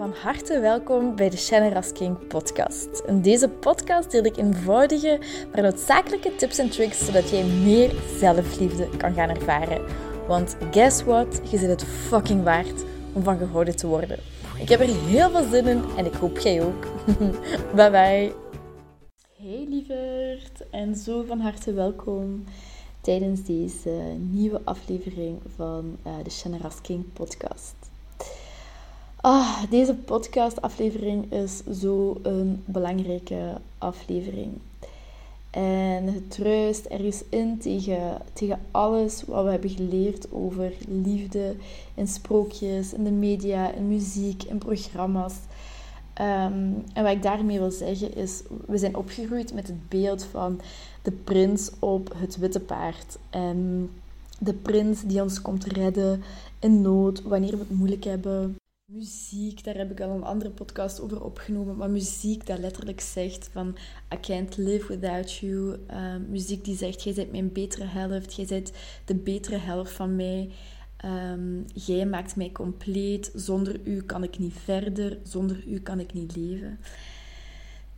Van harte welkom bij de Shannon Rasking podcast. In deze podcast deel ik eenvoudige, maar noodzakelijke tips en tricks zodat jij meer zelfliefde kan gaan ervaren. Want guess what? Je zit het fucking waard om van gehouden te worden. Ik heb er heel veel zin in en ik hoop jij ook. bye bye. Hey lieverd en zo van harte welkom tijdens deze nieuwe aflevering van uh, de Shannon Rasking podcast. Ah, deze podcast-aflevering is zo een belangrijke aflevering. En het truist ergens in tegen, tegen alles wat we hebben geleerd over liefde in sprookjes, in de media, in muziek, in programma's. Ehm, en wat ik daarmee wil zeggen is, we zijn opgegroeid met het beeld van de prins op het witte paard. En de prins die ons komt redden in nood, wanneer we het moeilijk hebben. Muziek, daar heb ik al een andere podcast over opgenomen. Maar muziek dat letterlijk zegt van I can't live without you. Ehm, muziek die zegt, jij bent mijn betere helft. Jij bent de betere helft van mij. Um, jij maakt mij compleet. Zonder u kan ik niet verder. Zonder u kan ik niet leven.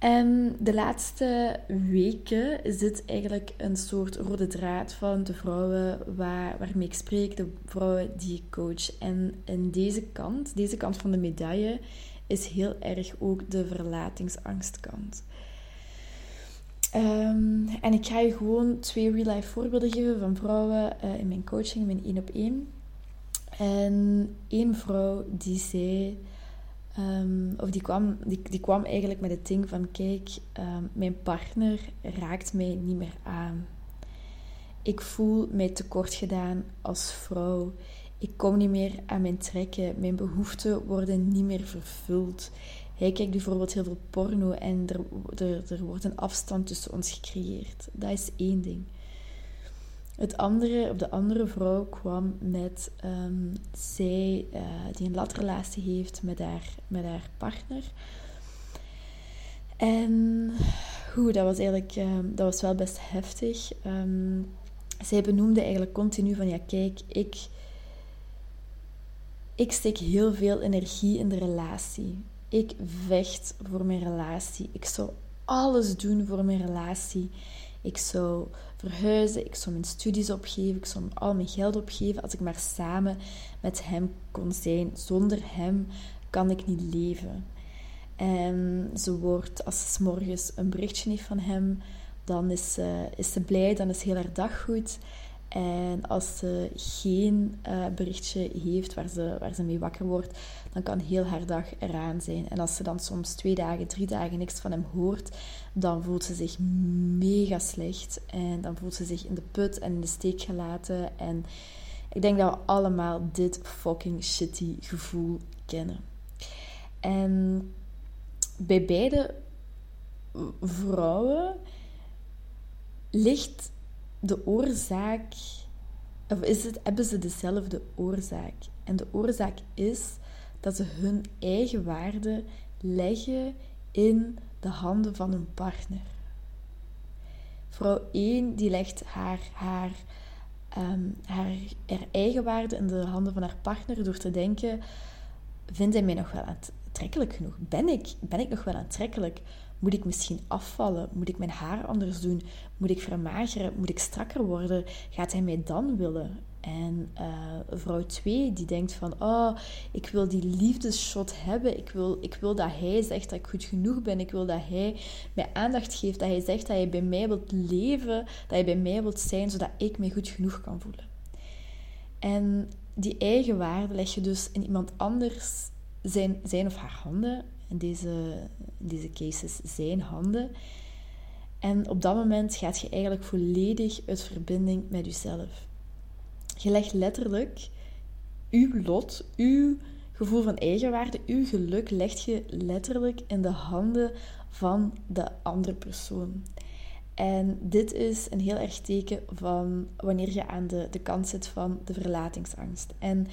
En de laatste weken zit eigenlijk een soort rode draad van de vrouwen waar, waarmee ik spreek, de vrouwen die ik coach. En in deze kant, deze kant van de medaille, is heel erg ook de verlatingsangstkant. Um, en ik ga je gewoon twee real-life voorbeelden geven van vrouwen uh, in mijn coaching, mijn één op één. En één vrouw die zei Um, of die kwam, die, die kwam eigenlijk met het ding van: kijk, um, mijn partner raakt mij niet meer aan. Ik voel mij tekort gedaan als vrouw. Ik kom niet meer aan mijn trekken. Mijn behoeften worden niet meer vervuld. Hij kijkt bijvoorbeeld heel veel porno en er, er, er wordt een afstand tussen ons gecreëerd. Dat is één ding. Het andere, op de andere vrouw kwam met um, zij uh, die een latrelatie heeft met haar, met haar partner. En hoe, dat was eigenlijk um, dat was wel best heftig. Um, zij benoemde eigenlijk continu van ja, kijk, ik, ik steek heel veel energie in de relatie. Ik vecht voor mijn relatie. Ik zou alles doen voor mijn relatie. Ik zou verhuizen, ik zou mijn studies opgeven, ik zou al mijn geld opgeven als ik maar samen met hem kon zijn. Zonder hem kan ik niet leven. En ze wordt, als ze morgens een berichtje heeft van hem, dan is is ze blij, dan is heel haar dag goed. En als ze geen uh, berichtje heeft waar ze, waar ze mee wakker wordt, dan kan heel haar dag eraan zijn. En als ze dan soms twee dagen, drie dagen niks van hem hoort, dan voelt ze zich mega slecht. En dan voelt ze zich in de put en in de steek gelaten. En ik denk dat we allemaal dit fucking shitty gevoel kennen. En bij beide vrouwen ligt de oorzaak, of is het, hebben ze dezelfde oorzaak? En de oorzaak is dat ze hun eigen waarde leggen in de handen van hun partner. Vrouw 1 die legt haar, haar, um, haar, haar eigen waarde in de handen van haar partner door te denken: vindt hij mij nog wel aantrekkelijk genoeg? Ben ik, ben ik nog wel aantrekkelijk? Moet ik misschien afvallen? Moet ik mijn haar anders doen? Moet ik vermageren? Moet ik strakker worden? Gaat hij mij dan willen? En uh, vrouw 2 die denkt van, oh, ik wil die liefdesshot hebben. Ik wil, ik wil dat hij zegt dat ik goed genoeg ben. Ik wil dat hij mij aandacht geeft. Dat hij zegt dat hij bij mij wilt leven. Dat hij bij mij wilt zijn, zodat ik mij goed genoeg kan voelen. En die eigen waarde leg je dus in iemand anders zijn, zijn of haar handen in deze, deze cases zijn handen. En op dat moment gaat je eigenlijk volledig uit verbinding met jezelf. Je legt letterlijk uw lot, uw gevoel van eigenwaarde, uw geluk, legt je letterlijk in de handen van de andere persoon. En dit is een heel erg teken van wanneer je aan de, de kant zit van de verlatingsangst. En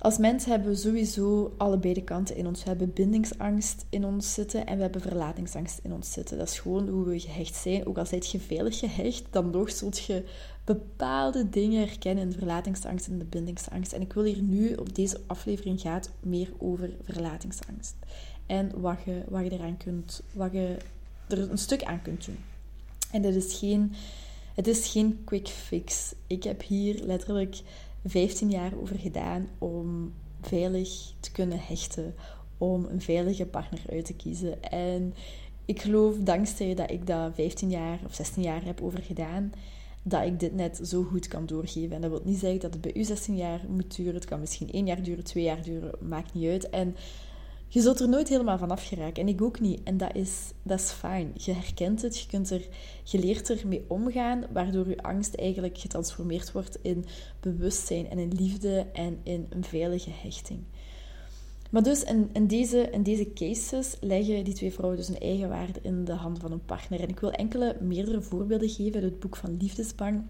Als mens hebben we sowieso allebei de kanten in ons. We hebben bindingsangst in ons zitten en we hebben verlatingsangst in ons zitten. Dat is gewoon hoe we gehecht zijn. Ook al zijt je veilig gehecht, dan nog zult je bepaalde dingen herkennen in de verlatingsangst en de bindingsangst. En ik wil hier nu, op deze aflevering gaat meer over verlatingsangst. En wat je, wat je eraan kunt, wat je er een stuk aan kunt doen. En dat is geen, het is geen quick fix. Ik heb hier letterlijk 15 jaar over gedaan om veilig te kunnen hechten, om een veilige partner uit te kiezen. En ik geloof, dankzij dat ik dat 15 jaar of 16 jaar heb over gedaan, dat ik dit net zo goed kan doorgeven. En dat wil niet zeggen dat het bij u 16 jaar moet duren. Het kan misschien 1 jaar duren, 2 jaar duren, maakt niet uit. En je zult er nooit helemaal van afgeraken. En ik ook niet. En dat is, dat is fijn. Je herkent het, je, kunt er, je leert ermee omgaan, waardoor je angst eigenlijk getransformeerd wordt in bewustzijn en in liefde en in een veilige hechting. Maar dus in, in, deze, in deze cases leggen die twee vrouwen dus een eigen waarde in de handen van hun partner. En ik wil enkele meerdere voorbeelden geven uit het boek van Liefdesbang.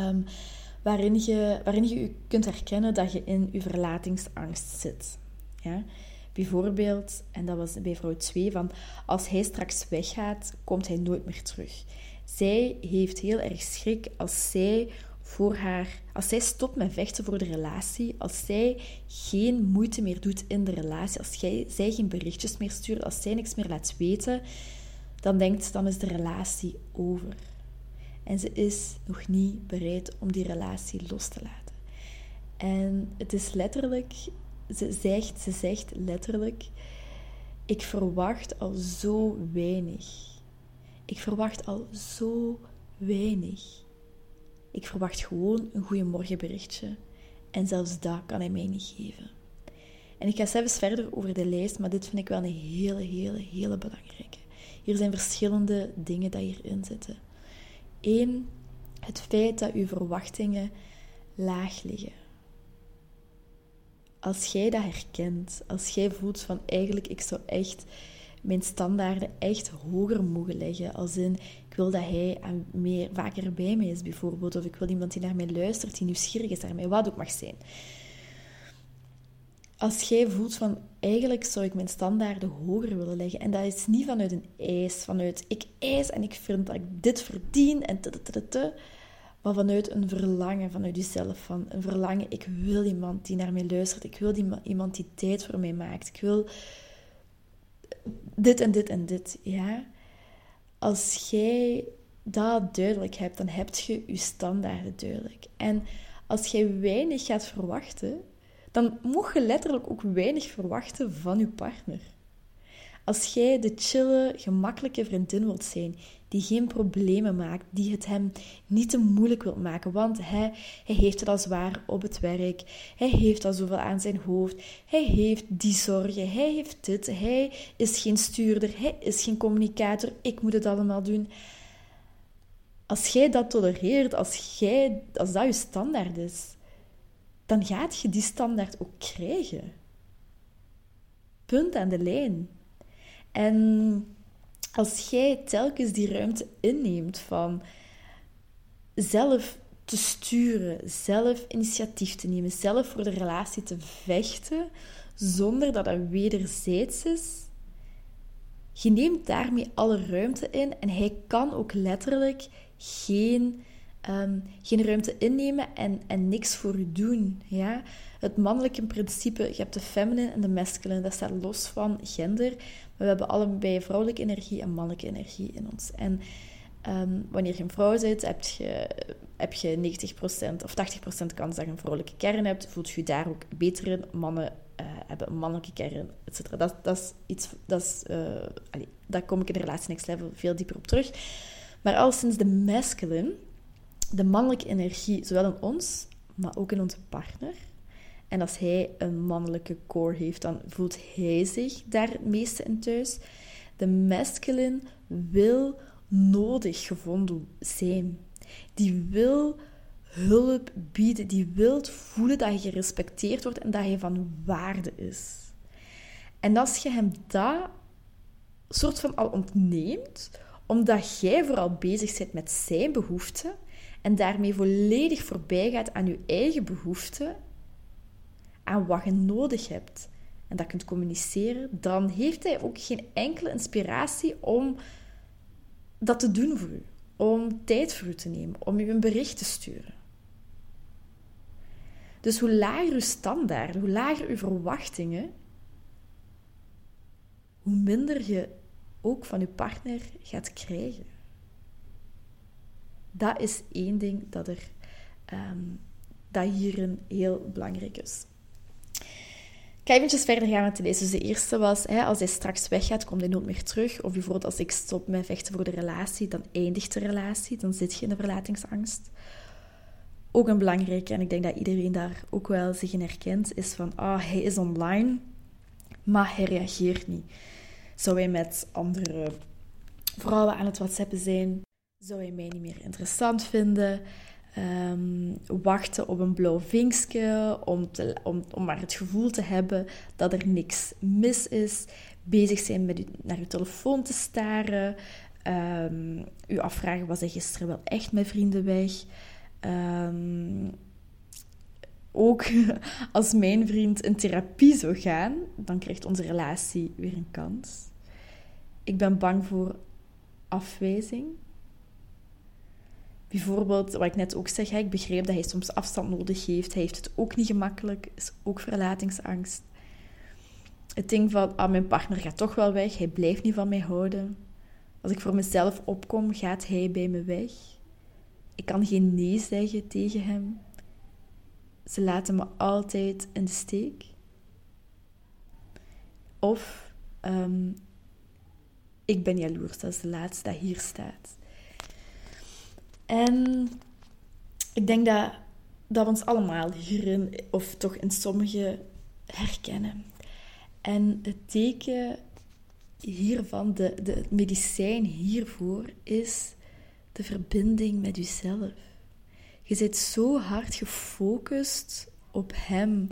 Um, waarin, je, waarin je kunt herkennen dat je in je verlatingsangst zit. Ja? Bijvoorbeeld, en dat was bij vrouw 2, van als hij straks weggaat, komt hij nooit meer terug. Zij heeft heel erg schrik als zij voor haar, als zij stopt met vechten voor de relatie, als zij geen moeite meer doet in de relatie, als jij, zij geen berichtjes meer stuurt, als zij niks meer laat weten, dan denkt dan is de relatie over. En ze is nog niet bereid om die relatie los te laten. En het is letterlijk ze zegt, ze zegt letterlijk: Ik verwacht al zo weinig. Ik verwacht al zo weinig. Ik verwacht gewoon een goeiemorgenberichtje. En zelfs dat kan hij mij niet geven. En ik ga zelfs verder over de lijst, maar dit vind ik wel een hele, hele, hele belangrijke. Hier zijn verschillende dingen die hierin zitten. Eén, het feit dat uw verwachtingen laag liggen als jij dat herkent, als jij voelt van eigenlijk, ik zou echt mijn standaarden echt hoger mogen leggen. Als in, ik wil dat hij meer, vaker bij mij is bijvoorbeeld. Of ik wil iemand die naar mij luistert, die nieuwsgierig is naar mij, wat ook mag zijn. Als jij voelt van, eigenlijk zou ik mijn standaarden hoger willen leggen. En dat is niet vanuit een eis, vanuit ik eis en ik vind dat ik dit verdien en maar vanuit een verlangen vanuit jezelf. Van een verlangen, ik wil iemand die naar mij luistert. Ik wil die, iemand die tijd voor mij maakt. Ik wil dit en dit en dit. Ja? Als jij dat duidelijk hebt, dan heb je je standaarden duidelijk. En als jij weinig gaat verwachten, dan moet je letterlijk ook weinig verwachten van je partner. Als jij de chille, gemakkelijke vriendin wilt zijn, die geen problemen maakt, die het hem niet te moeilijk wilt maken, want hij, hij heeft het al zwaar op het werk, hij heeft al zoveel aan zijn hoofd, hij heeft die zorgen, hij heeft dit, hij is geen stuurder, hij is geen communicator, ik moet het allemaal doen. Als jij dat tolereert, als, jij, als dat je standaard is, dan gaat je die standaard ook krijgen. Punt aan de lijn. En als jij telkens die ruimte inneemt van zelf te sturen, zelf initiatief te nemen, zelf voor de relatie te vechten, zonder dat dat wederzijds is, je neemt daarmee alle ruimte in en hij kan ook letterlijk geen, um, geen ruimte innemen en, en niks voor u doen. Ja? Het mannelijke principe, je hebt de feminine en de masculine, dat staat los van gender. Maar we hebben allebei vrouwelijke energie en mannelijke energie in ons. En ehm, wanneer je een vrouw bent, heb je, heb je 90% of 80% kans dat je een vrouwelijke kern hebt. Voelt je daar ook beter in. Mannen uh, hebben een mannelijke kern, etc. Dat, dat is iets, dat is, allee, daar kom ik in de relatie next level veel dieper op terug. Maar al sinds de masculine, de mannelijke energie, zowel in ons, maar ook in onze partner, en als hij een mannelijke core heeft, dan voelt hij zich daar het meeste in thuis. De masculine wil nodig gevonden zijn. Die wil hulp bieden. Die wil voelen dat je gerespecteerd wordt en dat hij van waarde is. En als je hem dat soort van al ontneemt, omdat jij vooral bezig bent met zijn behoeften en daarmee volledig voorbij gaat aan je eigen behoeften aan wat je nodig hebt en dat kunt communiceren, dan heeft hij ook geen enkele inspiratie om dat te doen voor u. Om tijd voor u te nemen, om u een bericht te sturen. Dus hoe lager uw standaard, hoe lager uw verwachtingen, hoe minder je ook van je partner gaat krijgen. Dat is één ding dat, er, um, dat hierin heel belangrijk is. Ik ga eventjes verder gaan met deze. Dus de eerste was, hè, als hij straks weggaat, komt hij nooit meer terug. Of bijvoorbeeld als ik stop met vechten voor de relatie, dan eindigt de relatie. Dan zit je in de verlatingsangst. Ook een belangrijke, en ik denk dat iedereen daar ook wel zich in herkent, is van, ah, hij is online, maar hij reageert niet. Zou hij met andere vrouwen aan het whatsappen zijn? Zou hij mij niet meer interessant vinden? Um, wachten op een blauw vinkje om, om, om maar het gevoel te hebben dat er niks mis is. Bezig zijn met u, naar uw telefoon te staren. Um, u afvragen, was hij gisteren wel echt met vrienden weg? Um, ook als mijn vriend in therapie zou gaan, dan krijgt onze relatie weer een kans. Ik ben bang voor afwijzing. Bijvoorbeeld, wat ik net ook zeg, ik begreep dat hij soms afstand nodig heeft. Hij heeft het ook niet gemakkelijk, is ook verlatingsangst. Het ding van, ah, mijn partner gaat toch wel weg, hij blijft niet van mij houden. Als ik voor mezelf opkom, gaat hij bij me weg. Ik kan geen nee zeggen tegen hem. Ze laten me altijd in de steek. Of ehm, ik ben jaloers, dat is de laatste dat hier staat. En ik denk dat, dat we ons allemaal hierin, of toch in sommige, herkennen. En het teken hiervan, de, de, het medicijn hiervoor, is de verbinding met jezelf. Je zit zo hard gefocust op hem,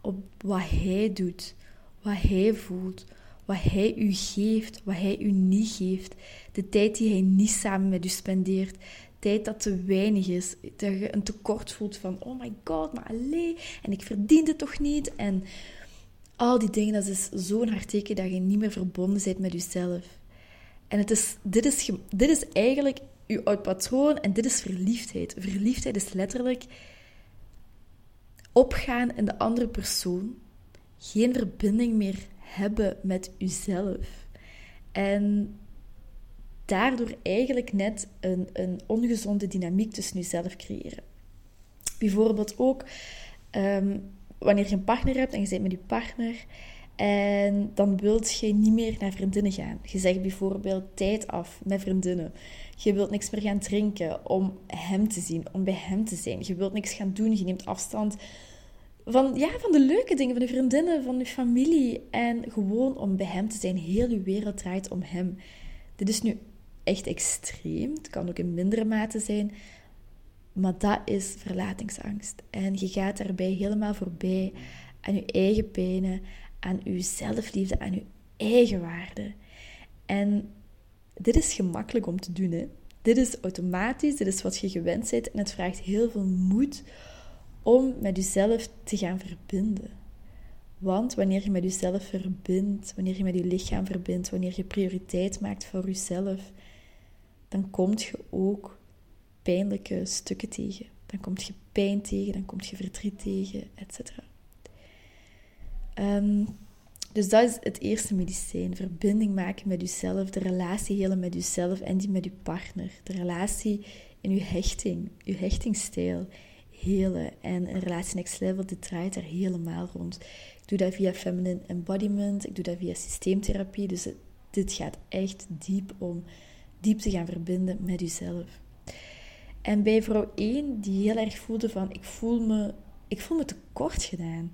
op wat hij doet, wat hij voelt, wat hij u geeft, wat hij u niet geeft, de tijd die hij niet samen met u spendeert, tijd dat te weinig is, dat je een tekort voelt van oh my god, maar alleen en ik verdien het toch niet en al die dingen, dat is zo'n hard teken dat je niet meer verbonden bent met jezelf. En het is, dit, is, dit is eigenlijk je oud patroon en dit is verliefdheid. Verliefdheid is letterlijk opgaan in de andere persoon, geen verbinding meer hebben met jezelf. En daardoor eigenlijk net een, een ongezonde dynamiek tussen jezelf creëren. Bijvoorbeeld ook ehm, wanneer je een partner hebt en je zit met je partner en dan wilt je niet meer naar vriendinnen gaan. Je zegt bijvoorbeeld tijd af met vriendinnen. Je wilt niks meer gaan drinken om hem te zien, om bij hem te zijn. Je wilt niks gaan doen, je neemt afstand van, ja, van de leuke dingen, van de vriendinnen, van je familie. En gewoon om bij hem te zijn. Heel je wereld draait om hem. Dit is nu echt extreem. Het kan ook in mindere mate zijn. Maar dat is verlatingsangst. En je gaat daarbij helemaal voorbij aan je eigen pijnen, aan je zelfliefde, aan je eigen waarde. En dit is gemakkelijk om te doen. Hè? Dit is automatisch, dit is wat je gewend bent. En het vraagt heel veel moed om met jezelf te gaan verbinden. Want wanneer je met jezelf verbindt, wanneer je met je lichaam verbindt, wanneer je prioriteit maakt voor jezelf, dan kom je ook pijnlijke stukken tegen. Dan kom je pijn tegen, dan kom je verdriet tegen, etc. Um, dus dat is het eerste medicijn. Verbinding maken met jezelf, de relatie helen met jezelf en die met je partner. De relatie in je hechting, je hechtingsstijl helen. En een relatie next level, draait er helemaal rond. Ik doe dat via feminine embodiment, ik doe dat via systeemtherapie. Dus dit gaat echt diep om diep te gaan verbinden met jezelf. En bij vrouw 1, die heel erg voelde van, ik voel me, ik voel me tekort gedaan.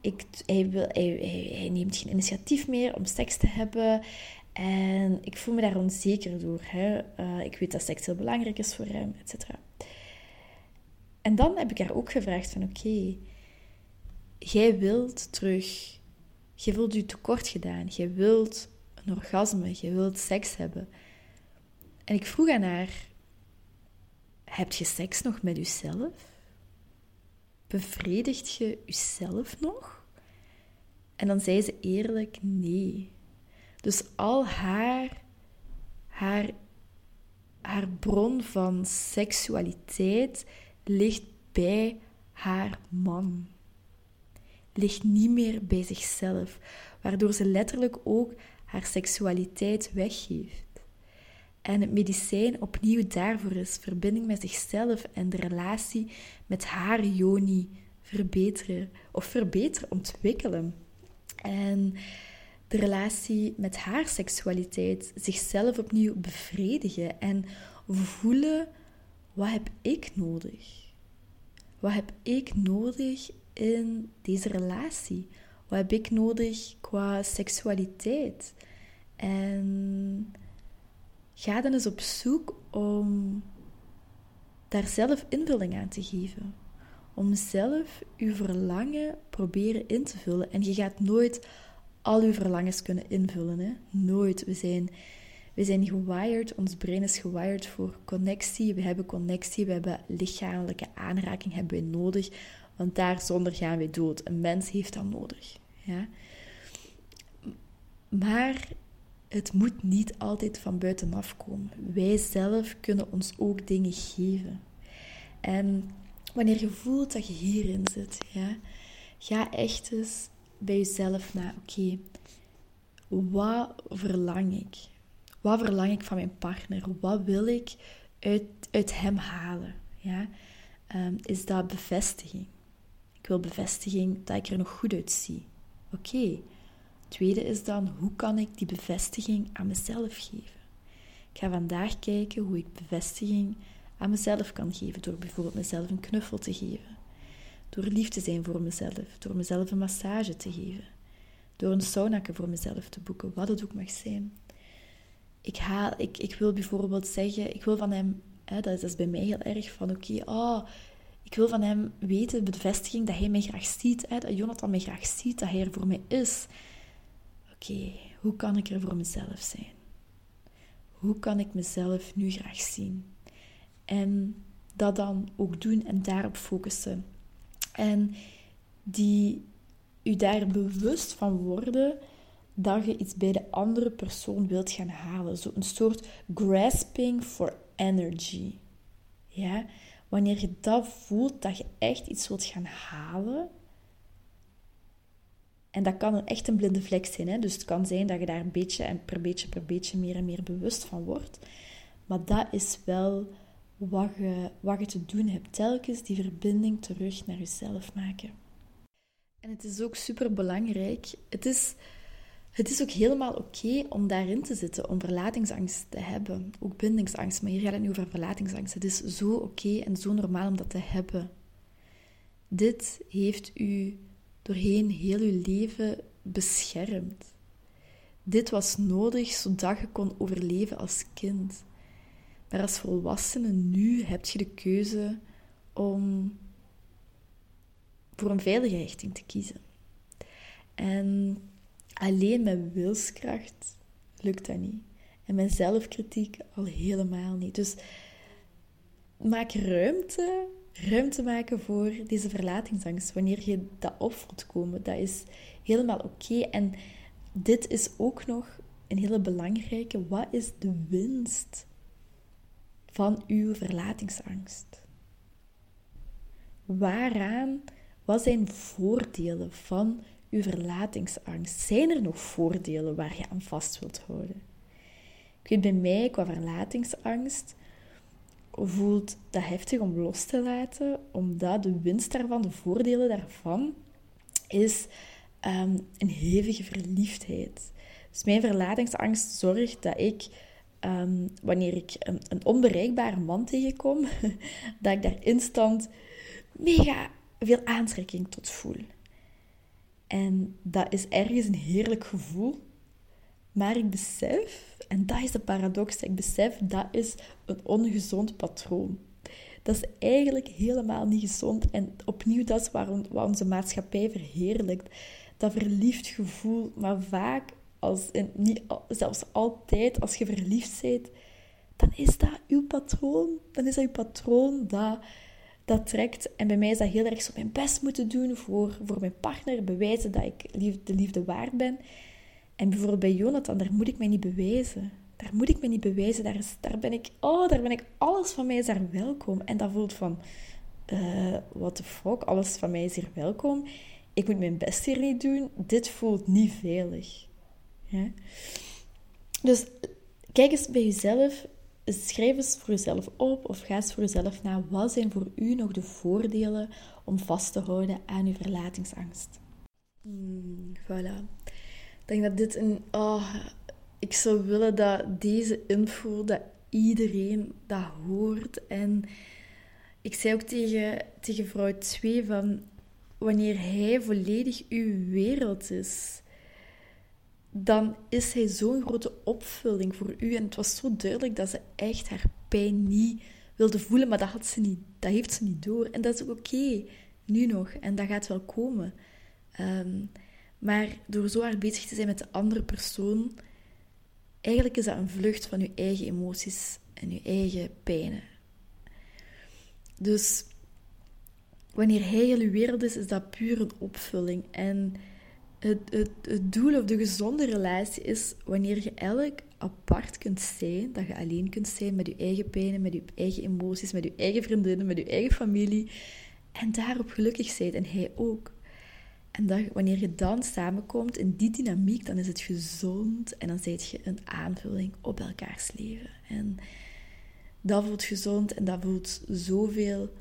Ik, hij, wil, hij, hij, neemt geen initiatief meer om seks te hebben. En ik voel me daar onzeker door. Hè. Uh, ik weet dat seks heel belangrijk is voor hem, et cetera. En dan heb ik haar ook gevraagd van, oké, jij wilt terug, jij wilt je tekort gedaan, jij wilt een orgasme, jij wilt seks hebben. En ik vroeg aan haar, heb je seks nog met jezelf? bevredigt je jezelf nog? En dan zei ze eerlijk nee. Dus al haar, haar, haar bron van seksualiteit ligt bij haar man. Ligt niet meer bij zichzelf, waardoor ze letterlijk ook haar seksualiteit weggeeft. En het medicijn opnieuw daarvoor is verbinding met zichzelf en de relatie met haar yoni verbeteren of verbeteren, ontwikkelen. En de relatie met haar seksualiteit, zichzelf opnieuw bevredigen en voelen wat heb ik nodig? Wat heb ik nodig in deze relatie? Wat heb ik nodig qua seksualiteit? En ga dan eens op zoek om daar zelf invulling aan te geven. Om zelf uw verlangen proberen in te vullen. En je gaat nooit al uw verlangens kunnen invullen. Hè? Nooit. We zijn, we zijn gewired, ons brein is gewired voor connectie. We hebben connectie, we hebben lichamelijke aanraking hebben we nodig. Want daar zonder gaan we dood. Een mens heeft dat nodig. Ja? Maar het moet niet altijd van buitenaf komen. Wij zelf kunnen ons ook dingen geven. En wanneer je voelt dat je hierin zit, ja, ga echt eens bij jezelf na. Oké, wat verlang ik? Wat verlang ik van mijn partner? Wat wil ik uit, uit hem halen? Ja? Um, is dat bevestiging? Ik wil bevestiging dat ik er nog goed uitzie. Oké, Tweede is dan, hoe kan ik die bevestiging aan mezelf geven? Ik ga vandaag kijken hoe ik bevestiging aan mezelf kan geven door bijvoorbeeld mezelf een knuffel te geven. Door lief te zijn voor mezelf, door mezelf een massage te geven. Door een saunake voor mezelf te boeken, wat het ook mag zijn. Ik, haal, ik, ik wil bijvoorbeeld zeggen, ik wil van hem, hè, dat, is, bij mij heel erg van, oké, oh, ik wil van hem weten, bevestiging, dat hij mij graag ziet, hè, dat Jonathan mij graag ziet, dat hij er voor mij is oké, hoe kan ik er voor mezelf zijn? Hoe kan ik mezelf nu graag zien? En dat dan ook doen en daarop focussen. En die u daar bewust van worden dat je iets bij de andere persoon wilt gaan halen. Zo een soort grasping for energy. Ja? Wanneer je dat voelt, dat je echt iets wilt gaan halen, en dat kan echt een blinde vlek zijn. Hè? Dus het kan zijn dat je daar een beetje en per beetje per beetje meer en meer bewust van wordt. Maar dat is wel wat je, wat je te doen hebt. Telkens die verbinding terug naar jezelf maken. En het is ook super belangrijk. Het is, het is ook helemaal oké om daarin te zitten, om verlatingsangst te hebben. Ook bindingsangst, maar hier gaat het nu over verlatingsangst. Het is zo oké en zo normaal om dat te hebben. Dit heeft u doorheen heel je leven beschermd. Dit was nodig zodat je kon overleven als kind. Maar als volwassene nu heb je de keuze om voor een veilige richting te kiezen. En alleen met wilskracht lukt dat niet. En met zelfkritiek al helemaal niet. Dus maak ruimte ruimte maken voor deze verlatingsangst. Wanneer je dat op voelt komen, dat is helemaal oké. En dit is ook nog een hele belangrijke. Wat is de winst van uw verlatingsangst? Waaraan, wat zijn voordelen van uw verlatingsangst? Zijn er nog voordelen waar je aan vast wilt houden? Ik weet bij mij qua verlatingsangst voelt dat heftig om los te laten, omdat de winst daarvan, de voordelen daarvan, is um, een hevige verliefdheid. Dus mijn verlatingsangst zorgt dat ik, um, wanneer ik een, een, onbereikbare man tegenkom, dat ik daar instant mega veel aantrekking tot voel. En dat is ergens een heerlijk gevoel, maar ik besef, en dat is de paradox, ik besef dat is een ongezond patroon. Dat is eigenlijk helemaal niet gezond. En opnieuw, dat is waarom, wat onze maatschappij verheerlijkt. Dat verliefd gevoel, maar vaak, als, en niet, zelfs altijd, als je verliefd bent, dan is dat uw patroon. Dan is dat uw patroon dat dat trekt. En bij mij is dat heel erg zo mijn best moeten doen voor, voor mijn partner, bewijzen dat ik de liefde waard ben. En bijvoorbeeld bij Jonathan, daar moet ik mij niet bewijzen. Daar moet ik me niet bewijzen. Daar, is, daar ben ik, oh, daar ben ik, alles van mij is daar welkom. En dat voelt van, uh, what the fuck, alles van mij is hier welkom. Ik moet mijn best hier niet doen. Dit voelt niet veilig. Ja? Dus kijk eens bij jezelf schrijf eens voor jezelf op of ga eens voor jezelf na. Wat zijn voor u nog de voordelen om vast te houden aan uw verlatingsangst? Hmm, voilà. Ik denk dat dit een... Oh, ik zou willen dat deze info, dat iedereen dat hoort. En ik zei ook tegen, tegen vrouw 2 van... Wanneer hij volledig uw wereld is dan is hij zo'n grote opvulling voor u. En het was zo duidelijk dat ze echt haar pijn niet wilde voelen, maar dat, had ze niet, dat heeft ze niet door. En dat is ook oké, nu nog. En dat gaat wel komen. Ehm, maar door zo hard bezig te zijn met de andere persoon, eigenlijk is dat een vlucht van uw eigen emoties en uw eigen pijnen. Dus wanneer hij heel uw wereld is, is dat puur een opvulling. En het, het, het doel of de gezonde relatie is wanneer je elk apart kunt zijn, dat je alleen kunt zijn met je eigen pijnen, met je eigen emoties, met je eigen vriendinnen, met je eigen familie. En daarop gelukkig bent en hij ook. En wanneer je dan samenkomt in die dynamiek, dan is het gezond en dan zijt je een aanvulling op elkaars leven. En dat voelt gezond en dat voelt zoveel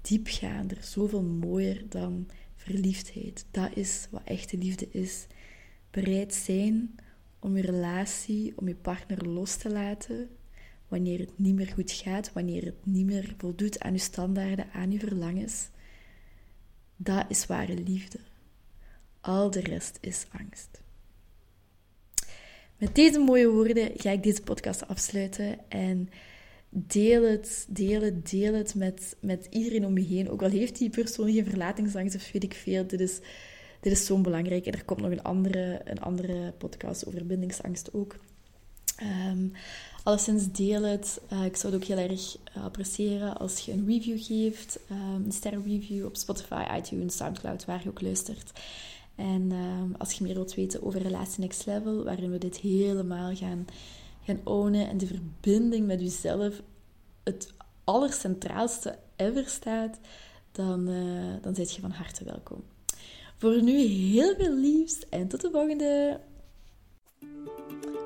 diepgaander, zoveel mooier dan verliefdheid. Dat is wat echte liefde is. Bereid zijn om je relatie, om je partner los te laten wanneer het niet meer goed gaat, wanneer het niet meer voldoet aan je standaarden, aan je verlangens. Dat is ware liefde. Al de rest is angst. Met deze mooie woorden ga ik deze podcast afsluiten en deel het, deel het, deel het met, met iedereen om je heen. Ook al heeft die persoon geen verlatingsangst of weet ik veel. Dit is, dit is zo belangrijk. En er komt nog een andere, een andere podcast over bindingsangst ook. Um, alleszins deel het. Uh, ik zou het ook heel erg uh, appreciëren als je een review geeft. Um, een sterrenreview op Spotify, iTunes, Soundcloud, waar je ook luistert. En um, als je meer wilt weten over Relatie Next Level, waarin we dit helemaal gaan gaan ownen en de verbinding met jezelf het allercentraalste ever staat, dan, uh, dan zit je van harte welkom. Voor nu heel veel liefs en tot de volgende!